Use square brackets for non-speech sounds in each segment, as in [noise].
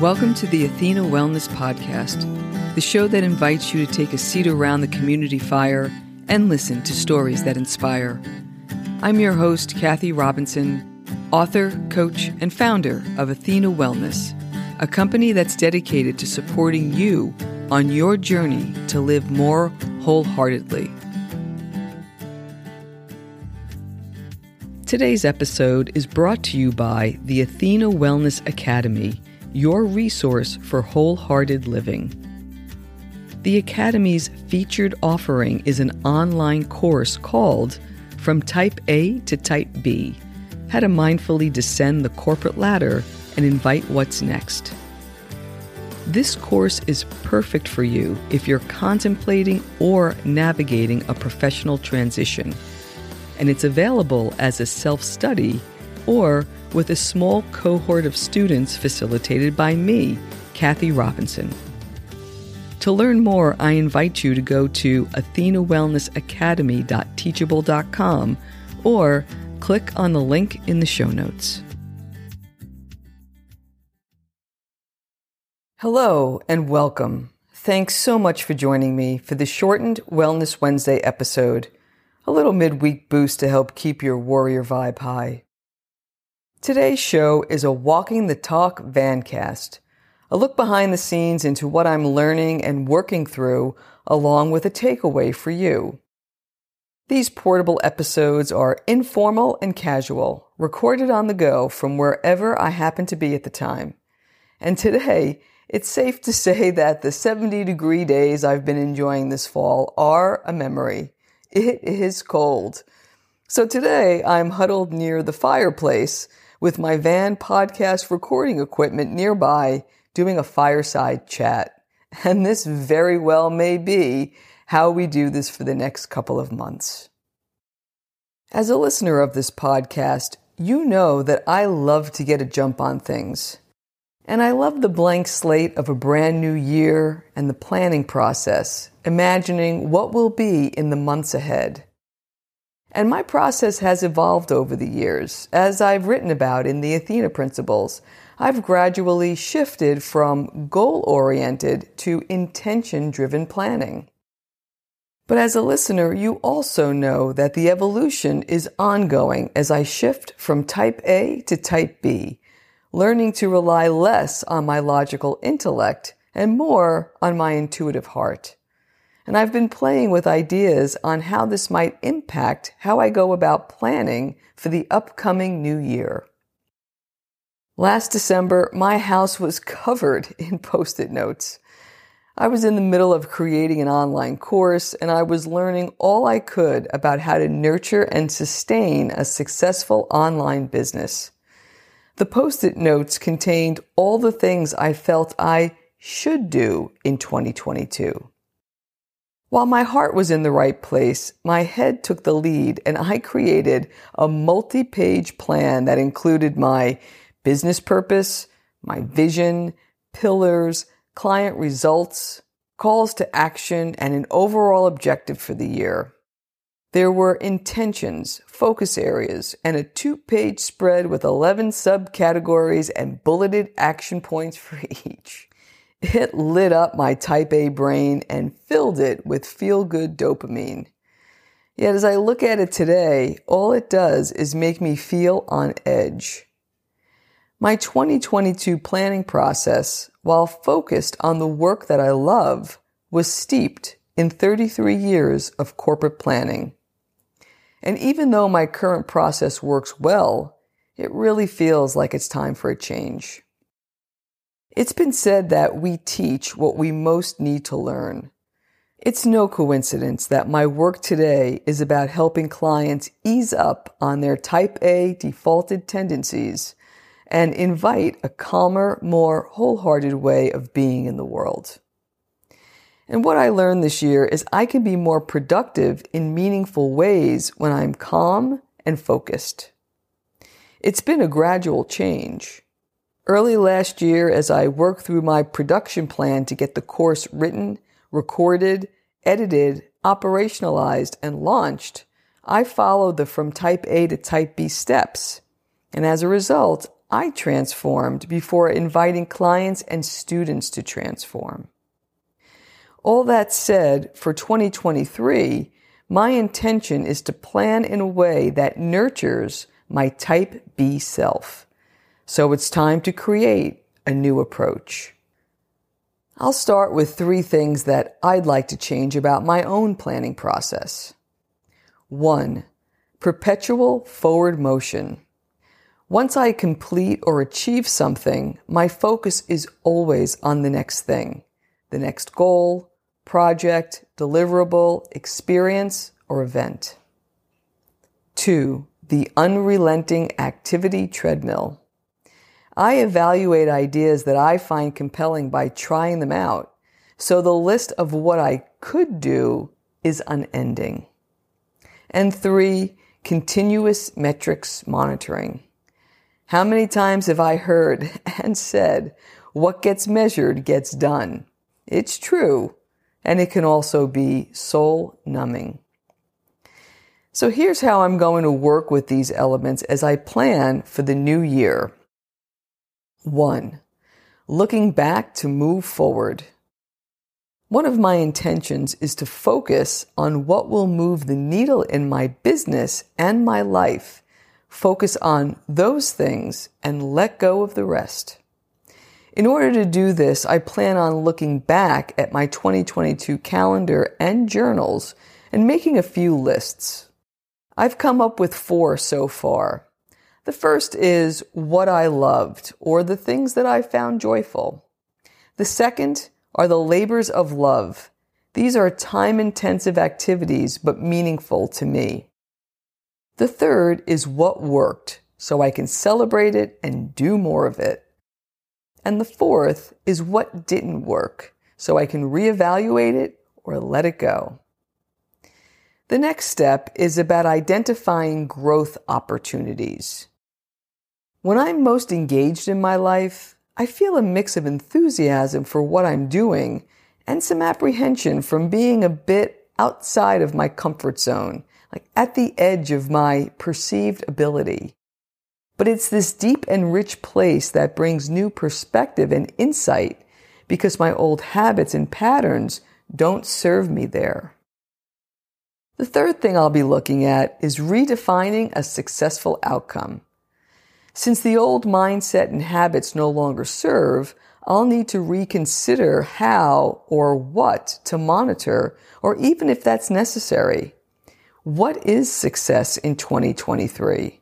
Welcome to the Athena Wellness Podcast, the show that invites you to take a seat around the community fire and listen to stories that inspire. I'm your host, Kathy Robinson, author, coach, and founder of Athena Wellness, a company that's dedicated to supporting you on your journey to live more wholeheartedly. Today's episode is brought to you by the Athena Wellness Academy your resource for wholehearted living. The Academy's featured offering is an online course called From Type A to Type B How to Mindfully Descend the Corporate Ladder and Invite What's Next. This course is perfect for you if you're contemplating or navigating a professional transition, and it's available as a self study or with a small cohort of students facilitated by me, Kathy Robinson. To learn more, I invite you to go to athenawellnessacademy.teachable.com or click on the link in the show notes. Hello and welcome. Thanks so much for joining me for the shortened Wellness Wednesday episode, a little midweek boost to help keep your warrior vibe high. Today's show is a Walking the Talk Vancast, a look behind the scenes into what I'm learning and working through, along with a takeaway for you. These portable episodes are informal and casual, recorded on the go from wherever I happen to be at the time. And today, it's safe to say that the 70 degree days I've been enjoying this fall are a memory. It is cold. So today, I'm huddled near the fireplace with my van podcast recording equipment nearby doing a fireside chat. And this very well may be how we do this for the next couple of months. As a listener of this podcast, you know that I love to get a jump on things. And I love the blank slate of a brand new year and the planning process, imagining what will be in the months ahead. And my process has evolved over the years. As I've written about in the Athena Principles, I've gradually shifted from goal oriented to intention driven planning. But as a listener, you also know that the evolution is ongoing as I shift from type A to type B, learning to rely less on my logical intellect and more on my intuitive heart and I've been playing with ideas on how this might impact how I go about planning for the upcoming new year. Last December, my house was [laughs] covered in post it notes. I was in the middle of creating an online course and I was learning all I could about how to nurture and sustain a successful online business. The post it notes contained all the things I felt I should do in 2022. While my heart was in the right place, my head took the lead and I created a multi page plan that included my business purpose, my vision, pillars, client results, calls to action, and an overall objective for the year. There were intentions, focus areas, and a two page spread with 11 subcategories and bulleted action points for [laughs] each. It lit up my type A brain and filled it with feel good dopamine. Yet as I look at it today, all it does is make me feel on edge. My 2022 planning process, while focused on the work that I love, was steeped in 33 years of corporate planning. And even though my current process works well, it really feels like it's time for a change. It's been said that we teach what we most need to learn. It's no coincidence that my work today is about helping clients ease up on their type A defaulted tendencies and invite a calmer, more wholehearted way of being in the world. And what I learned this year is I can be more productive in meaningful ways when I'm calm and focused. It's been a gradual change. Early last year, as I worked through my production plan to get the course written, recorded, edited, operationalized, and launched, I followed the from type A to type B steps. And as a result, I transformed before inviting clients and students to transform. All that said, for 2023, my intention is to plan in a way that nurtures my type B self. So it's time to create a new approach. I'll start with three things that I'd like to change about my own planning process. One, perpetual forward motion. Once I complete or achieve something, my focus is always on the next thing, the next goal, project, deliverable, experience, or event. Two, the unrelenting activity treadmill. I evaluate ideas that I find compelling by trying them out, so the list of what I could do is unending. And three, continuous metrics monitoring. How many times have I heard [laughs] and said, what gets measured gets done? It's true, and it can also be soul numbing. So here's how I'm going to work with these elements as I plan for the new year. One, looking back to move forward. One of my intentions is to focus on what will move the needle in my business and my life. Focus on those things and let go of the rest. In order to do this, I plan on looking back at my 2022 calendar and journals and making a few lists. I've come up with four so far. The first is what I loved or the things that I found joyful. The second are the labors of love. These are time intensive activities, but meaningful to me. The third is what worked, so I can celebrate it and do more of it. And the fourth is what didn't work, so I can reevaluate it or let it go. The next step is about identifying growth opportunities. When I'm most engaged in my life, I feel a mix of enthusiasm for what I'm doing and some apprehension from being a bit outside of my comfort zone, like at the edge of my perceived ability. But it's this deep and rich place that brings new perspective and insight because my old habits and patterns don't serve me there. The third thing I'll be looking at is redefining a successful outcome. Since the old mindset and habits no longer serve, I'll need to reconsider how or what to monitor, or even if that's necessary. What is success in 2023?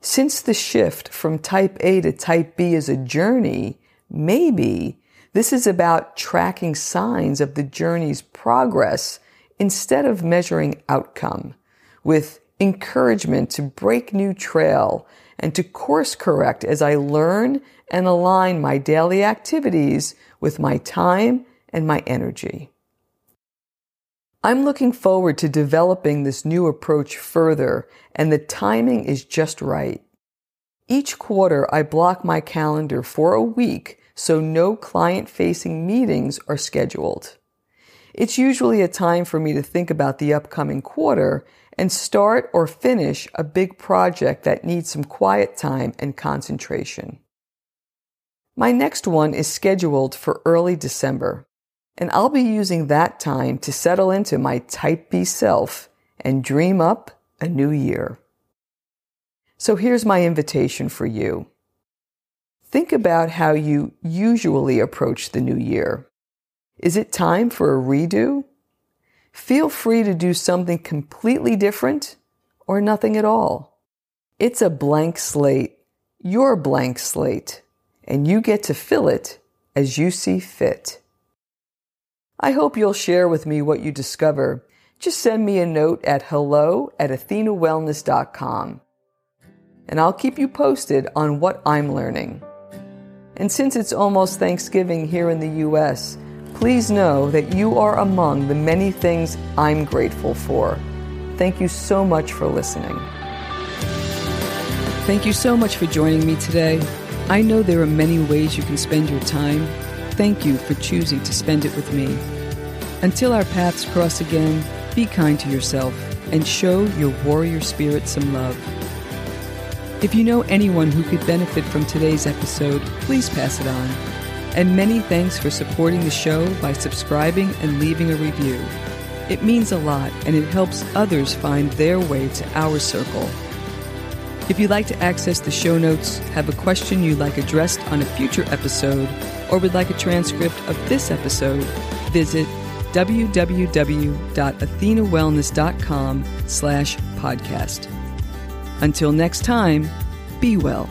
Since the shift from type A to type B is a journey, maybe this is about tracking signs of the journey's progress instead of measuring outcome with encouragement to break new trail and to course correct as I learn and align my daily activities with my time and my energy. I'm looking forward to developing this new approach further, and the timing is just right. Each quarter, I block my calendar for a week so no client facing meetings are scheduled. It's usually a time for me to think about the upcoming quarter and start or finish a big project that needs some quiet time and concentration. My next one is scheduled for early December and I'll be using that time to settle into my type B self and dream up a new year. So here's my invitation for you. Think about how you usually approach the new year. Is it time for a redo? Feel free to do something completely different or nothing at all. It's a blank slate, your blank slate, and you get to fill it as you see fit. I hope you'll share with me what you discover. Just send me a note at hello at athenawellness.com and I'll keep you posted on what I'm learning. And since it's almost Thanksgiving here in the U.S., please know that you are among the many things I'm grateful for. Thank you so much for listening. Thank you so much for joining me today. I know there are many ways you can spend your time. Thank you for choosing to spend it with me. Until our paths cross again, be kind to yourself and show your warrior spirit some love. If you know anyone who could benefit from today's episode, please pass it on. And many thanks for supporting the show by subscribing and leaving a review. It means a lot and it helps others find their way to our circle. If you'd like to access the show notes, have a question you'd like addressed on a future episode, or would like a transcript of this episode, visit www.athenawellness.com slash podcast. Until next time, be well.